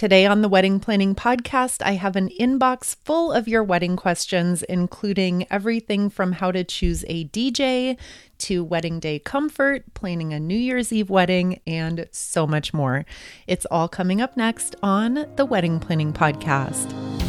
Today on the Wedding Planning Podcast, I have an inbox full of your wedding questions, including everything from how to choose a DJ to wedding day comfort, planning a New Year's Eve wedding, and so much more. It's all coming up next on the Wedding Planning Podcast.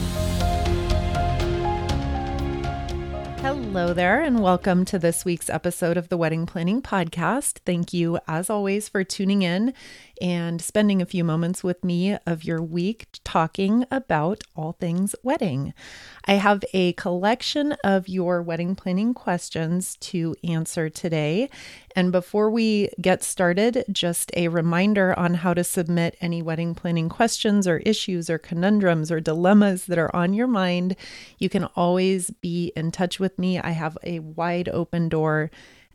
Hello there, and welcome to this week's episode of the Wedding Planning Podcast. Thank you, as always, for tuning in and spending a few moments with me of your week talking about all things wedding. I have a collection of your wedding planning questions to answer today. And before we get started, just a reminder on how to submit any wedding planning questions or issues or conundrums or dilemmas that are on your mind. You can always be in touch with me. I have a wide open door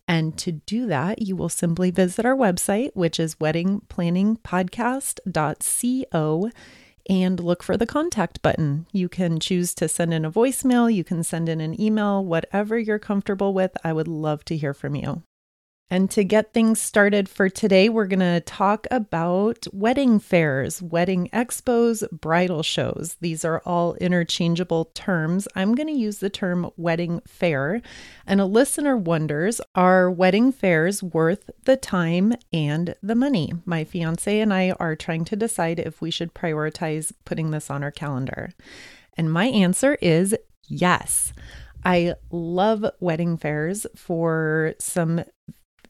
and to do that, you will simply visit our website, which is weddingplanningpodcast.co, and look for the contact button. You can choose to send in a voicemail, you can send in an email, whatever you're comfortable with. I would love to hear from you. And to get things started for today, we're going to talk about wedding fairs, wedding expos, bridal shows. These are all interchangeable terms. I'm going to use the term wedding fair. And a listener wonders are wedding fairs worth the time and the money? My fiance and I are trying to decide if we should prioritize putting this on our calendar. And my answer is yes. I love wedding fairs for some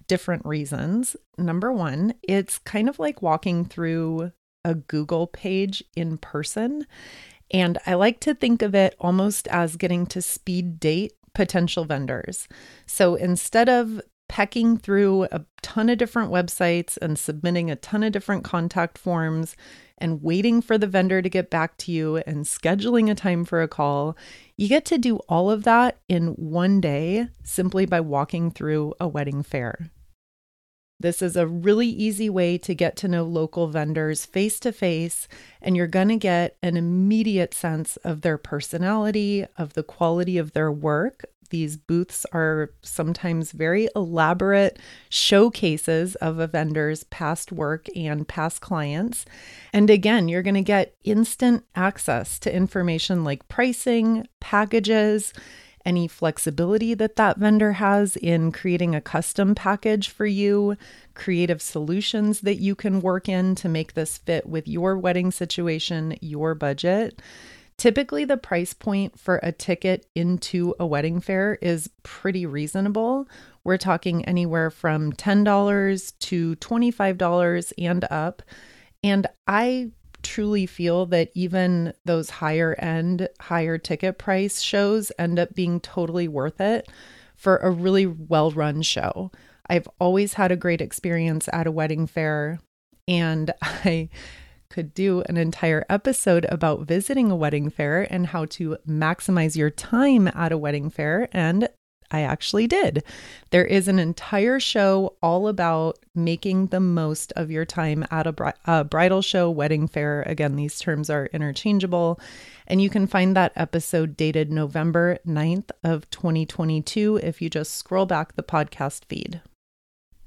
different reasons. Number one, it's kind of like walking through a Google page in person. And I like to think of it almost as getting to speed date potential vendors. So instead of pecking through a ton of different websites and submitting a ton of different contact forms and waiting for the vendor to get back to you and scheduling a time for a call, you get to do all of that in one day simply by walking through a wedding fair. This is a really easy way to get to know local vendors face to face, and you're going to get an immediate sense of their personality, of the quality of their work. These booths are sometimes very elaborate showcases of a vendor's past work and past clients. And again, you're going to get instant access to information like pricing, packages, any flexibility that that vendor has in creating a custom package for you, creative solutions that you can work in to make this fit with your wedding situation, your budget. Typically, the price point for a ticket into a wedding fair is pretty reasonable. We're talking anywhere from $10 to $25 and up. And I truly feel that even those higher end, higher ticket price shows end up being totally worth it for a really well run show. I've always had a great experience at a wedding fair, and I could do an entire episode about visiting a wedding fair and how to maximize your time at a wedding fair. And I actually did. There is an entire show all about making the most of your time at a, bri- a, bridal show, wedding fair. Again, these terms are interchangeable. And you can find that episode dated November 9th of 2022 if you just scroll back the podcast feed.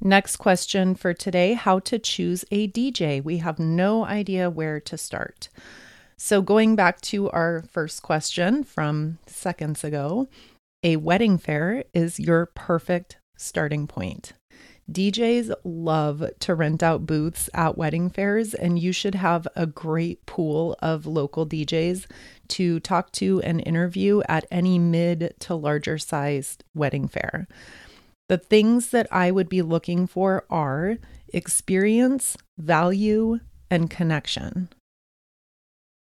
Next question for today, how to choose a DJ. We have no idea where to start. So going back to our first question from seconds ago, a wedding fair is your perfect starting point. DJs love to rent out booths at wedding fairs, and you should have a great pool of local DJs to talk to and interview at any mid to larger sized wedding fair. The things that I would be looking for are experience, value, and connection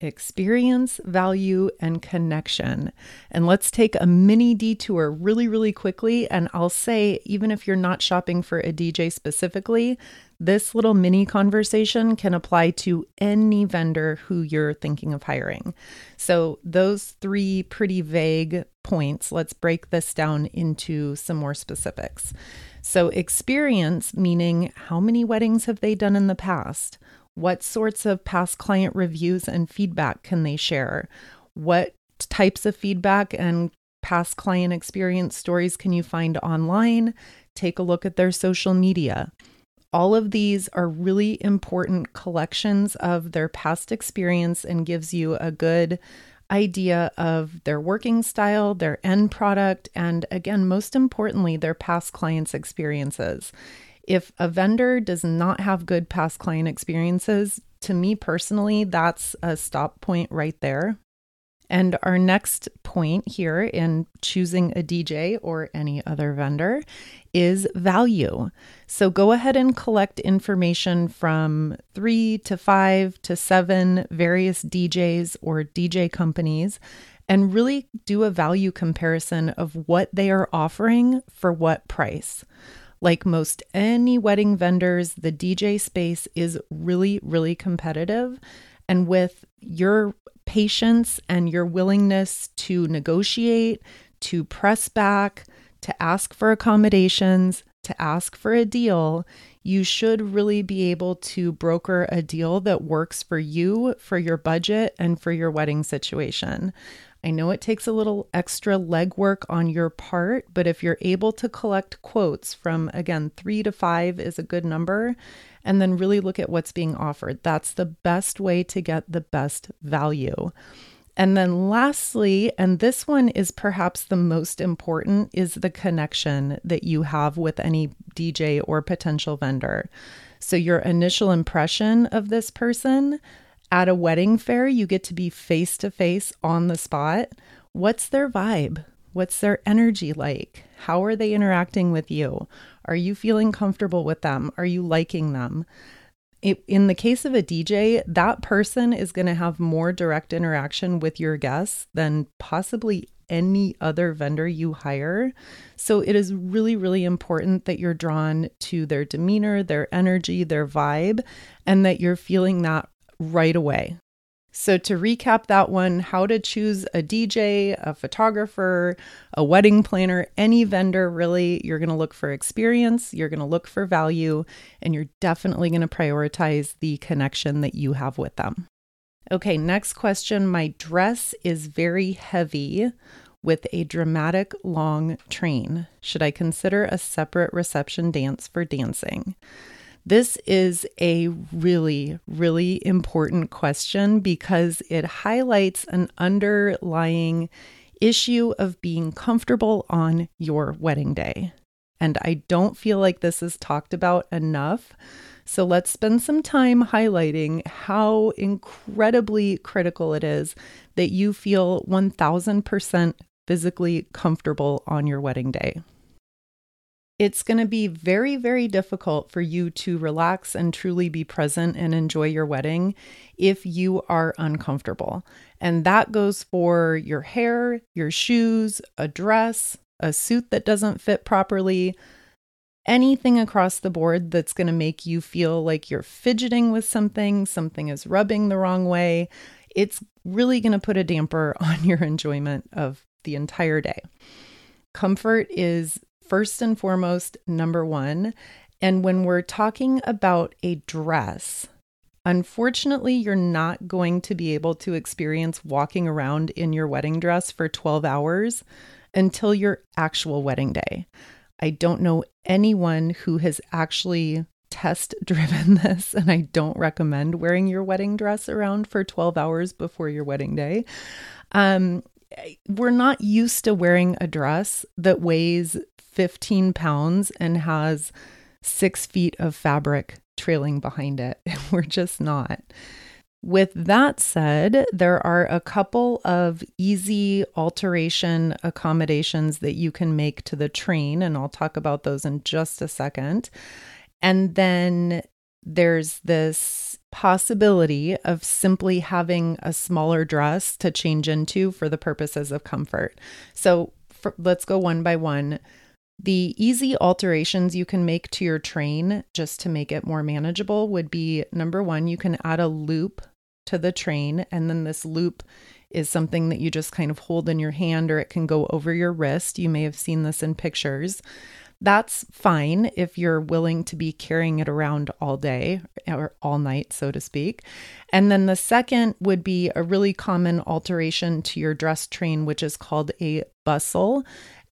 experience, value, and connection. And let's take a mini detour really, really quickly. And I'll say, even if you're not shopping for a DJ specifically, this little mini conversation can apply to any vendor who you're thinking of hiring. So, those three pretty vague points, let's break this down into some more specifics. So, experience meaning how many weddings have they done in the past? What sorts of past client reviews and feedback can they share? What types of feedback and past client experience stories can you find online? Take a look at their social media. All of these are really important collections of their past experience and gives you a good idea of their working style, their end product, and again, most importantly, their past clients' experiences. If a vendor does not have good past client experiences, to me personally, that's a stop point right there. And our next point here in choosing a DJ or any other vendor is value. So go ahead and collect information from three to five to seven various DJs or DJ companies and really do a value comparison of what they are offering for what price. Like most any wedding vendors, the DJ space is really, really competitive. And with your patience and your willingness to negotiate, to press back, to ask for accommodations, to ask for a deal, you should really be able to broker a deal that works for you, for your budget, and for your wedding situation. I know it takes a little extra legwork on your part, but if you're able to collect quotes from, again, three to five is a good number, and then really look at what's being offered. That's the best way to get the best value. And then lastly, and this one is perhaps the most important, is the connection that you have with any DJ or potential vendor. So, your initial impression of this person at a wedding fair, you get to be face to face on the spot. What's their vibe? What's their energy like? How are they interacting with you? Are you feeling comfortable with them? Are you liking them? It, in the case of a DJ, that person is going to have more direct interaction with your guests than possibly any other vendor you hire. So it is really, really important that you're drawn to their demeanor, their energy, their vibe, and that you're feeling that right away. So, to recap that one, how to choose a DJ, a photographer, a wedding planner, any vendor really, you're going to look for experience, you're going to look for value, and you're definitely going to prioritize the connection that you have with them. Okay, next question. My dress is very heavy with a dramatic long train. Should I consider a separate reception dance for dancing? This is a really, really important question because it highlights an underlying issue of being comfortable on your wedding day. And I don't feel like this is talked about enough. So let's spend some time highlighting how incredibly critical it is that you feel 1000% physically comfortable on your wedding day it's going to be very, very difficult for you to relax and truly be present and enjoy your wedding if you are uncomfortable. And that goes for your hair, your shoes, a dress, a suit that doesn't fit properly, anything across the board that's going to make you feel like you're fidgeting with something, something is rubbing the wrong way. It's really going to put a damper on your enjoyment of the entire day. Comfort is first and foremost number one. And when we're talking about a dress, unfortunately, you're not going to be able to experience walking around in your wedding dress for 12 hours until your actual wedding day. I don't know anyone who has actually test driven this, and I don't recommend wearing your wedding dress around for 12 hours before your wedding day. Um, we're not used to wearing a dress that weighs 15 pounds and has six feet of fabric trailing behind it. We're just not. With that said, there are a couple of easy alteration accommodations that you can make to the train, and I'll talk about those in just a second. And then there's this possibility of simply having a smaller dress to change into for the purposes of comfort. So for, let's go one by one. The easy alterations you can make to your train just to make it more manageable would be number one, you can add a loop to the train, and then this loop is something that you just kind of hold in your hand or it can go over your wrist. You may have seen this in pictures. That's fine if you're willing to be carrying it around all day or all night, so to speak. And then the second would be a really common alteration to your dress train, which is called a bustle.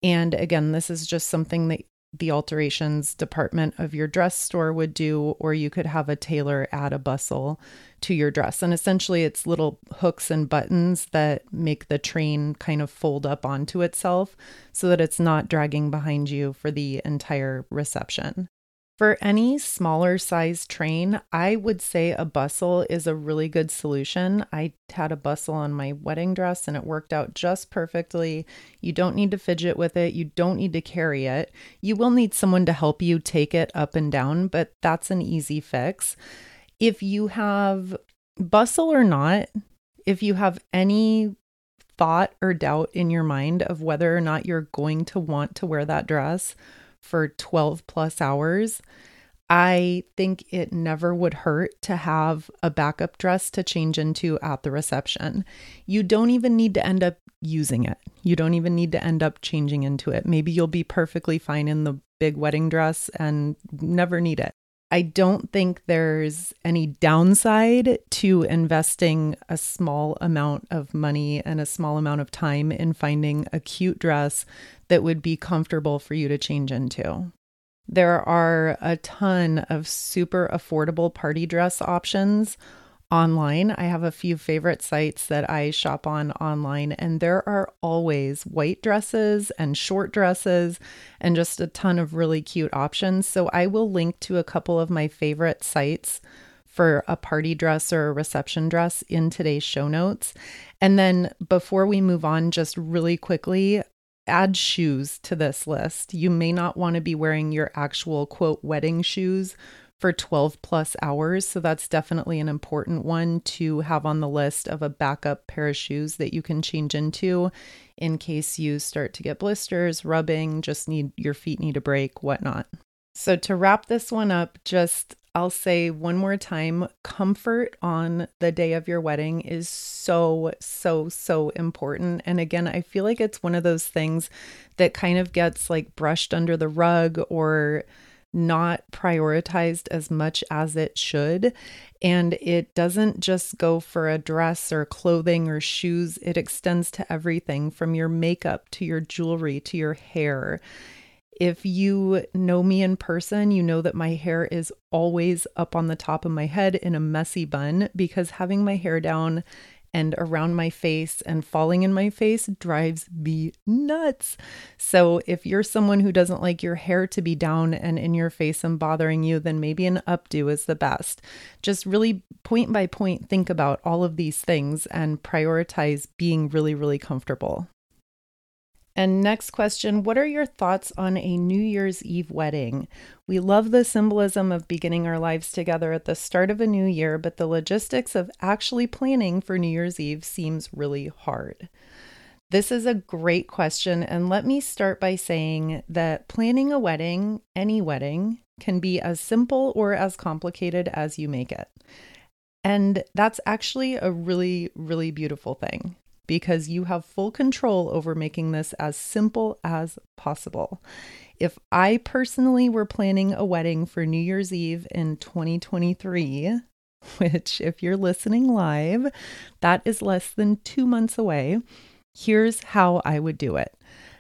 And again, this is just something that the alterations department of your dress store would do, or you could have a tailor add a bustle to your dress. And essentially, it's little hooks and buttons that make the train kind of fold up onto itself so that it's not dragging behind you for the entire reception. For any smaller size train, I would say a bustle is a really good solution. I had a bustle on my wedding dress and it worked out just perfectly. You don't need to fidget with it, you don't need to carry it. You will need someone to help you take it up and down, but that's an easy fix. If you have bustle or not, if you have any thought or doubt in your mind of whether or not you're going to want to wear that dress, for 12 plus hours, I think it never would hurt to have a backup dress to change into at the reception. You don't even need to end up using it. You don't even need to end up changing into it. Maybe you'll be perfectly fine in the big wedding dress and never need it. I don't think there's any downside to investing a small amount of money and a small amount of time in finding a cute dress that would be comfortable for you to change into. There are a ton of super affordable party dress options online. I have a few favorite sites that I shop on online, and there are always white dresses and short dresses and just a ton of really cute options. So I will link to a couple of my favorite sites for a party dress or a reception dress in today's show notes. And then before we move on, just really quickly, add shoes to this list. You may not want to be wearing your actual quote wedding shoes for 12 plus hours. So that's definitely an important one to have on the list of a backup pair of shoes that you can change into in case you start to get blisters, rubbing, just need your feet need a break, whatnot. So to wrap this one up, just I'll say one more time comfort on the day of your wedding is so, so, so important. And again, I feel like it's one of those things that kind of gets like brushed under the rug or not prioritized as much as it should. And it doesn't just go for a dress or clothing or shoes, it extends to everything from your makeup to your jewelry to your hair. If you know me in person, you know that my hair is always up on the top of my head in a messy bun because having my hair down and around my face and falling in my face drives me nuts. So, if you're someone who doesn't like your hair to be down and in your face and bothering you, then maybe an updo is the best. Just really point by point think about all of these things and prioritize being really, really comfortable. And next question What are your thoughts on a New Year's Eve wedding? We love the symbolism of beginning our lives together at the start of a new year, but the logistics of actually planning for New Year's Eve seems really hard. This is a great question, and let me start by saying that planning a wedding, any wedding, can be as simple or as complicated as you make it. And that's actually a really, really beautiful thing because you have full control over making this as simple as possible. If I personally were planning a wedding for New Year's Eve in 2023, which, if you're listening live, that is less than two months away, here's how I would do it.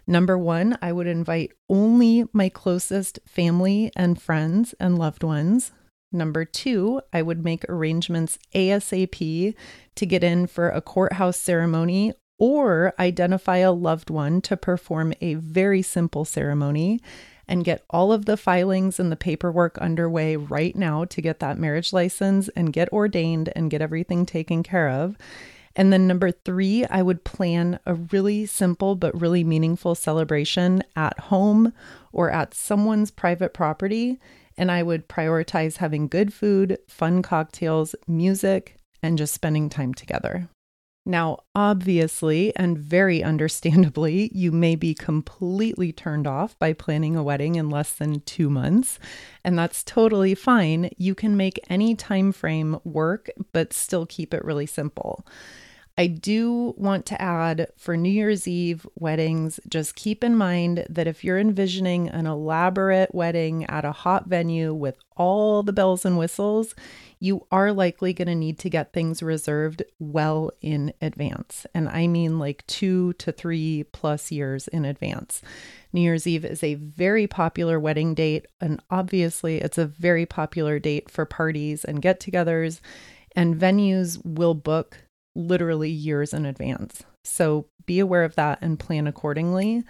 Number one, I would invite only my closest family and friends and loved ones. Number two, I would make arrangements ASAP to get in for a courthouse ceremony or identify a loved one to perform a very simple ceremony and get all of the filings and the paperwork underway right now to get that marriage license and get ordained and get everything taken care of. And then number three, I would plan a really simple but really meaningful celebration at home or at someone's private property and I would prioritize having good food, fun cocktails, music, and just spending time together. Now, obviously, and very understandably, you may be completely turned off by planning a wedding in less than two months, and that's totally fine. You can make any time frame work, but still keep it really simple. I do want to add for New Year's Eve weddings, just keep in mind that if you're envisioning an elaborate wedding at a hot venue with all the bells and whistles, you are likely going to need to get things reserved well in advance. And I mean like two to three plus years in advance. New Year's Eve is a very popular wedding date, and obviously, it's a very popular date for parties and get togethers, and venues will book literally years in advance. So be aware of that and plan accordingly.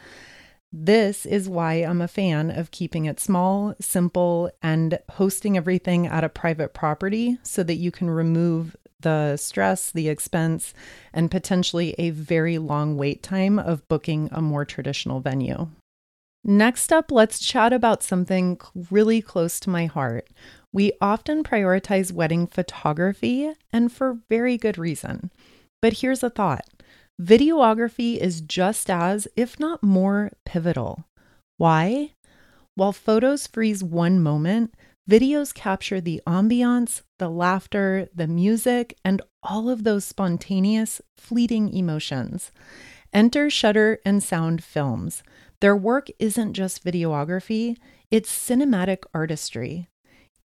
This is why I'm a fan of keeping it small, simple, and hosting everything at a private property so that you can remove the stress, the expense, and potentially a very long wait time of booking a more traditional venue. Next up, let's chat about something really close to my heart. We often prioritize wedding photography, and for very good reason. But here's a thought videography is just as, if not more, pivotal. Why? While photos freeze one moment, videos capture the ambiance, the laughter, the music, and all of those spontaneous, fleeting emotions. Enter Shutter and Sound Films. Their work isn't just videography, it's cinematic artistry.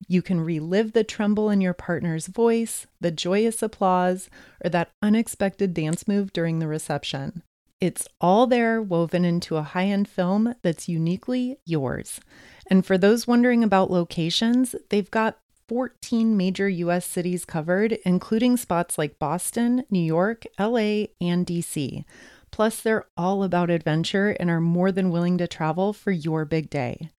You can relive the tremble in your partner's voice, the joyous applause, or that unexpected dance move during the reception. It's all there woven into a high end film that's uniquely yours. And for those wondering about locations, they've got 14 major US cities covered, including spots like Boston, New York, LA, and DC. Plus, they're all about adventure and are more than willing to travel for your big day.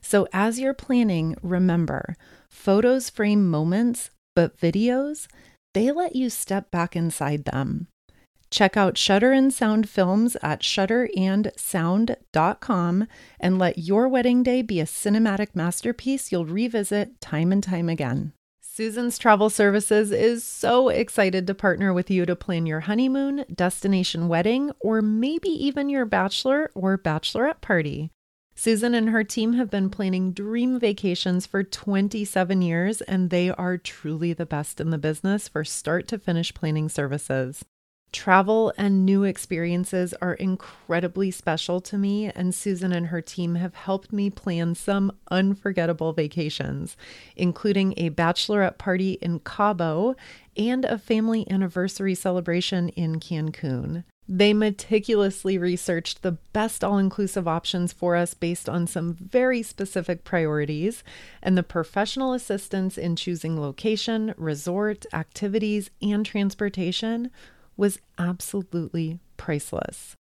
So, as you're planning, remember photos frame moments, but videos, they let you step back inside them. Check out Shutter and Sound films at shutterandsound.com and let your wedding day be a cinematic masterpiece you'll revisit time and time again. Susan's Travel Services is so excited to partner with you to plan your honeymoon, destination wedding, or maybe even your bachelor or bachelorette party. Susan and her team have been planning dream vacations for 27 years, and they are truly the best in the business for start to finish planning services. Travel and new experiences are incredibly special to me, and Susan and her team have helped me plan some unforgettable vacations, including a bachelorette party in Cabo and a family anniversary celebration in Cancun. They meticulously researched the best all inclusive options for us based on some very specific priorities, and the professional assistance in choosing location, resort, activities, and transportation was absolutely priceless.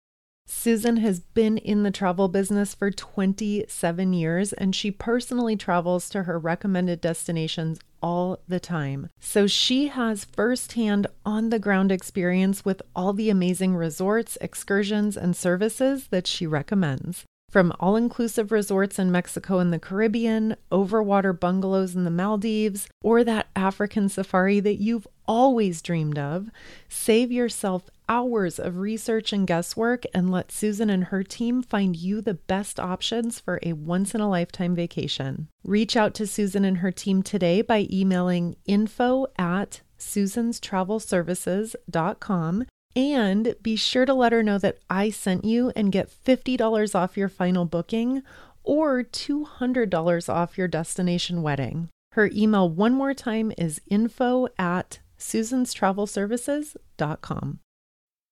Susan has been in the travel business for 27 years and she personally travels to her recommended destinations all the time. So she has firsthand on the ground experience with all the amazing resorts, excursions, and services that she recommends. From all inclusive resorts in Mexico and the Caribbean, overwater bungalows in the Maldives, or that African safari that you've always dreamed of, save yourself hours of research and guesswork and let Susan and her team find you the best options for a once in a lifetime vacation. Reach out to Susan and her team today by emailing info at susanstravelservices.com and be sure to let her know that I sent you and get $50 off your final booking or $200 off your destination wedding. Her email, one more time, is info at susanstravelservices.com.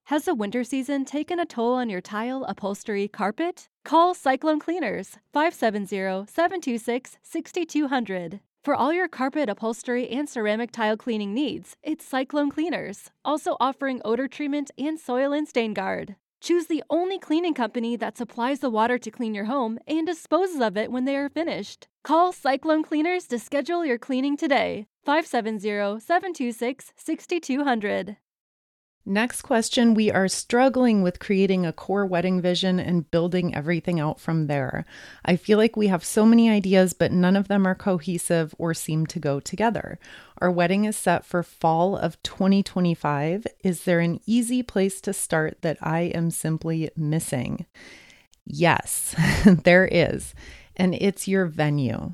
Has the winter season taken a toll on your tile, upholstery, carpet? Call Cyclone Cleaners 570 726 6200. For all your carpet, upholstery, and ceramic tile cleaning needs, it's Cyclone Cleaners, also offering odor treatment and soil and stain guard. Choose the only cleaning company that supplies the water to clean your home and disposes of it when they are finished. Call Cyclone Cleaners to schedule your cleaning today. 570 726 6200. Next question We are struggling with creating a core wedding vision and building everything out from there. I feel like we have so many ideas, but none of them are cohesive or seem to go together. Our wedding is set for fall of 2025. Is there an easy place to start that I am simply missing? Yes, there is, and it's your venue.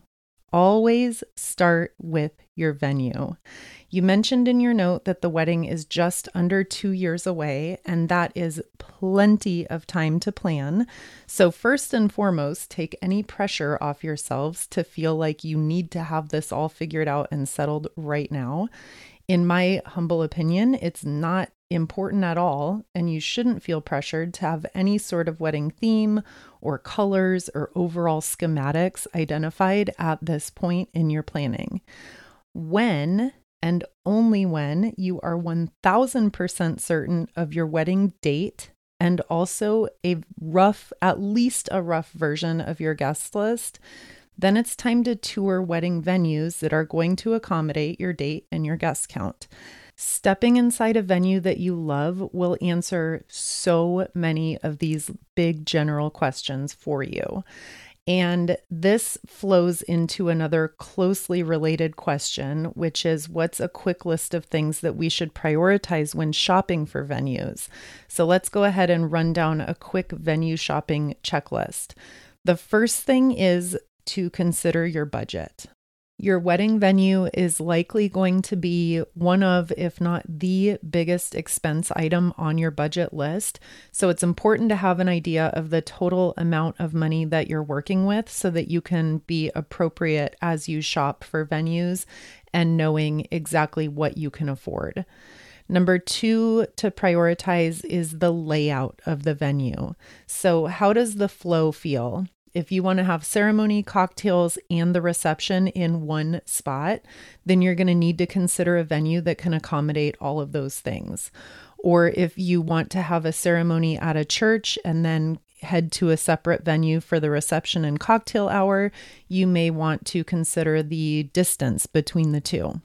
Always start with your venue. You mentioned in your note that the wedding is just under two years away, and that is plenty of time to plan. So, first and foremost, take any pressure off yourselves to feel like you need to have this all figured out and settled right now. In my humble opinion, it's not important at all, and you shouldn't feel pressured to have any sort of wedding theme or colors or overall schematics identified at this point in your planning. When and only when you are 1000% certain of your wedding date and also a rough, at least a rough version of your guest list, then it's time to tour wedding venues that are going to accommodate your date and your guest count. Stepping inside a venue that you love will answer so many of these big general questions for you. And this flows into another closely related question, which is what's a quick list of things that we should prioritize when shopping for venues? So let's go ahead and run down a quick venue shopping checklist. The first thing is to consider your budget. Your wedding venue is likely going to be one of, if not the biggest expense item on your budget list. So it's important to have an idea of the total amount of money that you're working with so that you can be appropriate as you shop for venues and knowing exactly what you can afford. Number two to prioritize is the layout of the venue. So, how does the flow feel? If you want to have ceremony, cocktails, and the reception in one spot, then you're going to need to consider a venue that can accommodate all of those things. Or if you want to have a ceremony at a church and then head to a separate venue for the reception and cocktail hour, you may want to consider the distance between the two.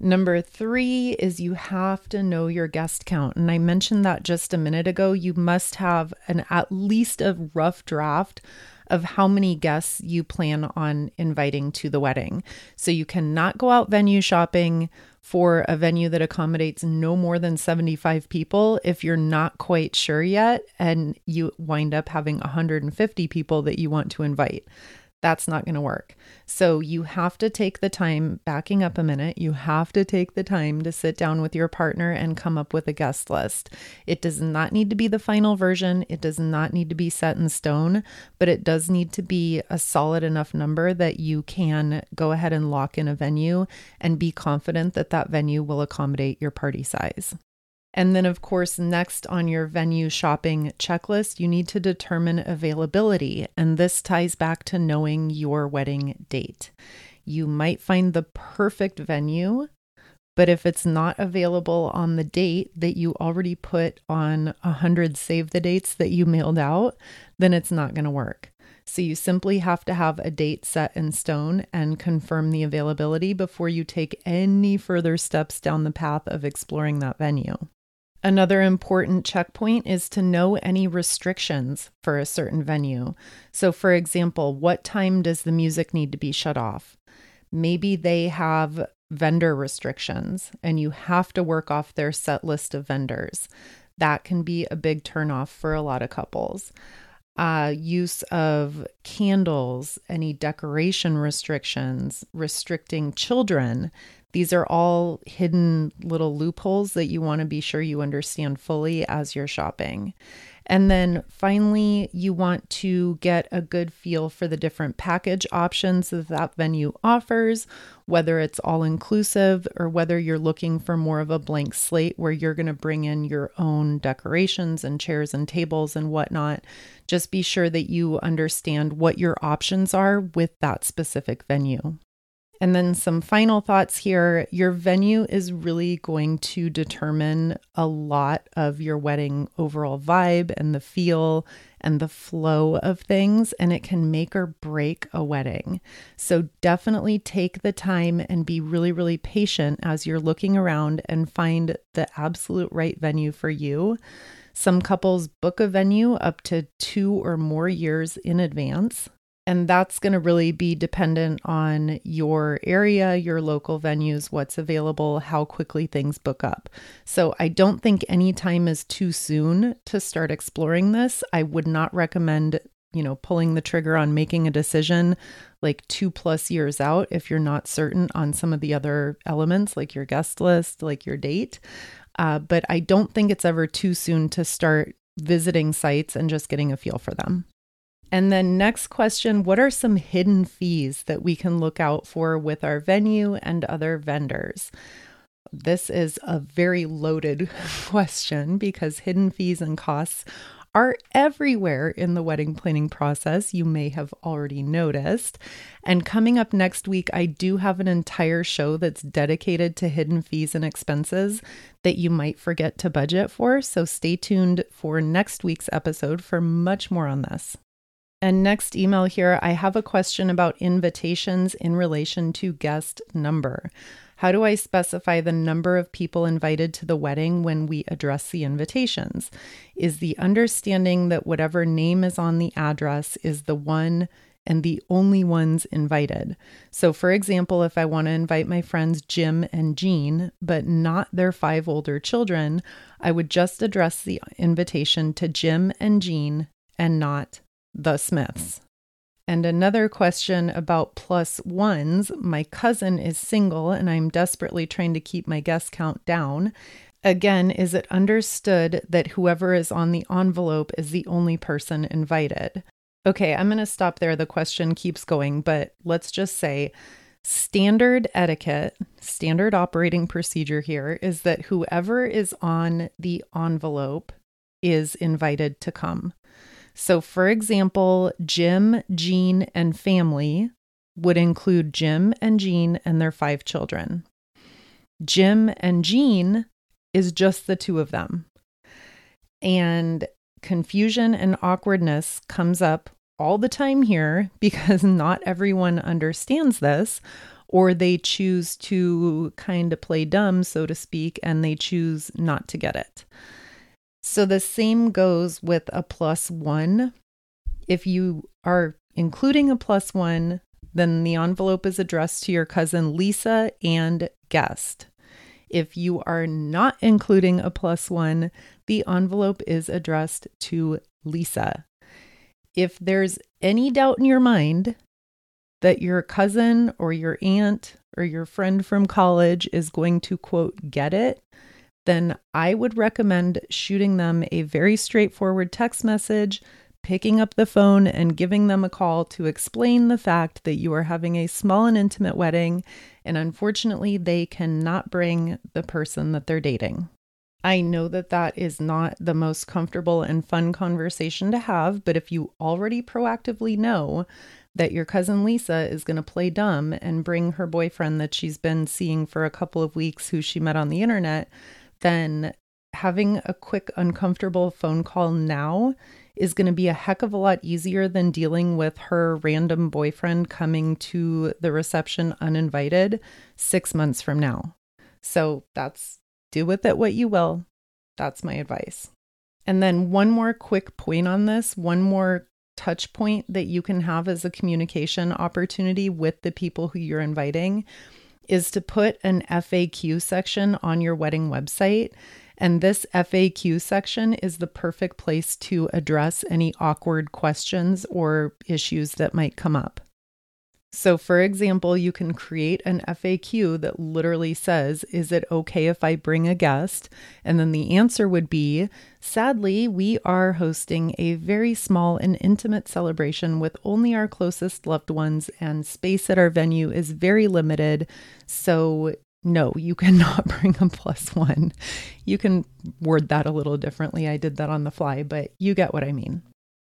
Number three is you have to know your guest count. And I mentioned that just a minute ago. You must have an at least a rough draft of how many guests you plan on inviting to the wedding. So you cannot go out venue shopping for a venue that accommodates no more than 75 people if you're not quite sure yet and you wind up having 150 people that you want to invite. That's not going to work. So you have to take the time, backing up a minute, you have to take the time to sit down with your partner and come up with a guest list. It does not need to be the final version, it does not need to be set in stone, but it does need to be a solid enough number that you can go ahead and lock in a venue and be confident that that venue will accommodate your party size. And then, of course, next on your venue shopping checklist, you need to determine availability. And this ties back to knowing your wedding date. You might find the perfect venue, but if it's not available on the date that you already put on 100 save the dates that you mailed out, then it's not going to work. So you simply have to have a date set in stone and confirm the availability before you take any further steps down the path of exploring that venue. Another important checkpoint is to know any restrictions for a certain venue. So, for example, what time does the music need to be shut off? Maybe they have vendor restrictions and you have to work off their set list of vendors. That can be a big turnoff for a lot of couples. Uh, use of candles, any decoration restrictions, restricting children. These are all hidden little loopholes that you want to be sure you understand fully as you're shopping. And then finally, you want to get a good feel for the different package options that that venue offers, whether it's all inclusive or whether you're looking for more of a blank slate where you're going to bring in your own decorations and chairs and tables and whatnot. Just be sure that you understand what your options are with that specific venue. And then some final thoughts here. Your venue is really going to determine a lot of your wedding overall vibe and the feel and the flow of things, and it can make or break a wedding. So definitely take the time and be really, really patient as you're looking around and find the absolute right venue for you. Some couples book a venue up to two or more years in advance. And that's going to really be dependent on your area, your local venues, what's available, how quickly things book up. So I don't think any time is too soon to start exploring this. I would not recommend, you know, pulling the trigger on making a decision like two plus years out if you're not certain on some of the other elements, like your guest list, like your date. Uh, but I don't think it's ever too soon to start visiting sites and just getting a feel for them. And then, next question What are some hidden fees that we can look out for with our venue and other vendors? This is a very loaded question because hidden fees and costs are everywhere in the wedding planning process. You may have already noticed. And coming up next week, I do have an entire show that's dedicated to hidden fees and expenses that you might forget to budget for. So stay tuned for next week's episode for much more on this. And next email here, I have a question about invitations in relation to guest number. How do I specify the number of people invited to the wedding when we address the invitations? Is the understanding that whatever name is on the address is the one and the only ones invited. So, for example, if I want to invite my friends Jim and Jean, but not their five older children, I would just address the invitation to Jim and Jean and not the Smiths. And another question about plus ones. My cousin is single and I'm desperately trying to keep my guest count down. Again, is it understood that whoever is on the envelope is the only person invited? Okay, I'm going to stop there. The question keeps going, but let's just say standard etiquette, standard operating procedure here is that whoever is on the envelope is invited to come. So, for example, Jim, Jean, and family would include Jim and Jean and their five children. Jim and Jean is just the two of them. And confusion and awkwardness comes up all the time here because not everyone understands this, or they choose to kind of play dumb, so to speak, and they choose not to get it. So the same goes with a plus one. If you are including a plus one, then the envelope is addressed to your cousin Lisa and guest. If you are not including a plus one, the envelope is addressed to Lisa. If there's any doubt in your mind that your cousin or your aunt or your friend from college is going to quote get it, then I would recommend shooting them a very straightforward text message, picking up the phone, and giving them a call to explain the fact that you are having a small and intimate wedding, and unfortunately, they cannot bring the person that they're dating. I know that that is not the most comfortable and fun conversation to have, but if you already proactively know that your cousin Lisa is going to play dumb and bring her boyfriend that she's been seeing for a couple of weeks, who she met on the internet, then having a quick, uncomfortable phone call now is going to be a heck of a lot easier than dealing with her random boyfriend coming to the reception uninvited six months from now. So that's do with it what you will. That's my advice. And then one more quick point on this, one more touch point that you can have as a communication opportunity with the people who you're inviting is to put an FAQ section on your wedding website. And this FAQ section is the perfect place to address any awkward questions or issues that might come up. So, for example, you can create an FAQ that literally says, Is it okay if I bring a guest? And then the answer would be, Sadly, we are hosting a very small and intimate celebration with only our closest loved ones, and space at our venue is very limited. So, no, you cannot bring a plus one. You can word that a little differently. I did that on the fly, but you get what I mean.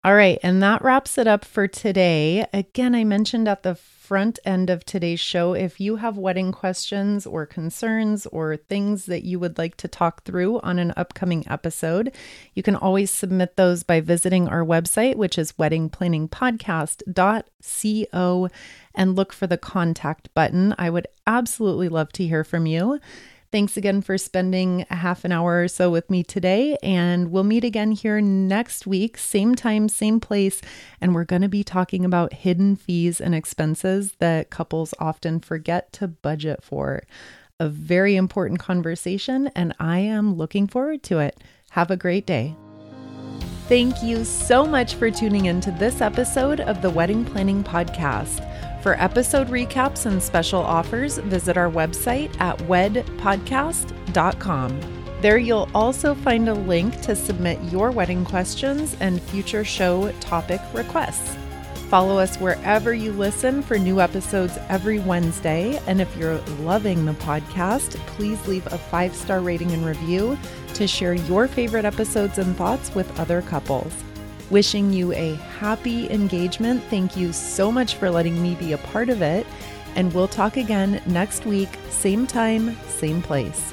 All right, and that wraps it up for today. Again, I mentioned at the front end of today's show if you have wedding questions or concerns or things that you would like to talk through on an upcoming episode, you can always submit those by visiting our website, which is weddingplanningpodcast.co, and look for the contact button. I would absolutely love to hear from you. Thanks again for spending a half an hour or so with me today. And we'll meet again here next week, same time, same place. And we're going to be talking about hidden fees and expenses that couples often forget to budget for. A very important conversation, and I am looking forward to it. Have a great day. Thank you so much for tuning in to this episode of the Wedding Planning Podcast. For episode recaps and special offers, visit our website at wedpodcast.com. There, you'll also find a link to submit your wedding questions and future show topic requests. Follow us wherever you listen for new episodes every Wednesday. And if you're loving the podcast, please leave a five star rating and review to share your favorite episodes and thoughts with other couples. Wishing you a happy engagement. Thank you so much for letting me be a part of it. And we'll talk again next week, same time, same place.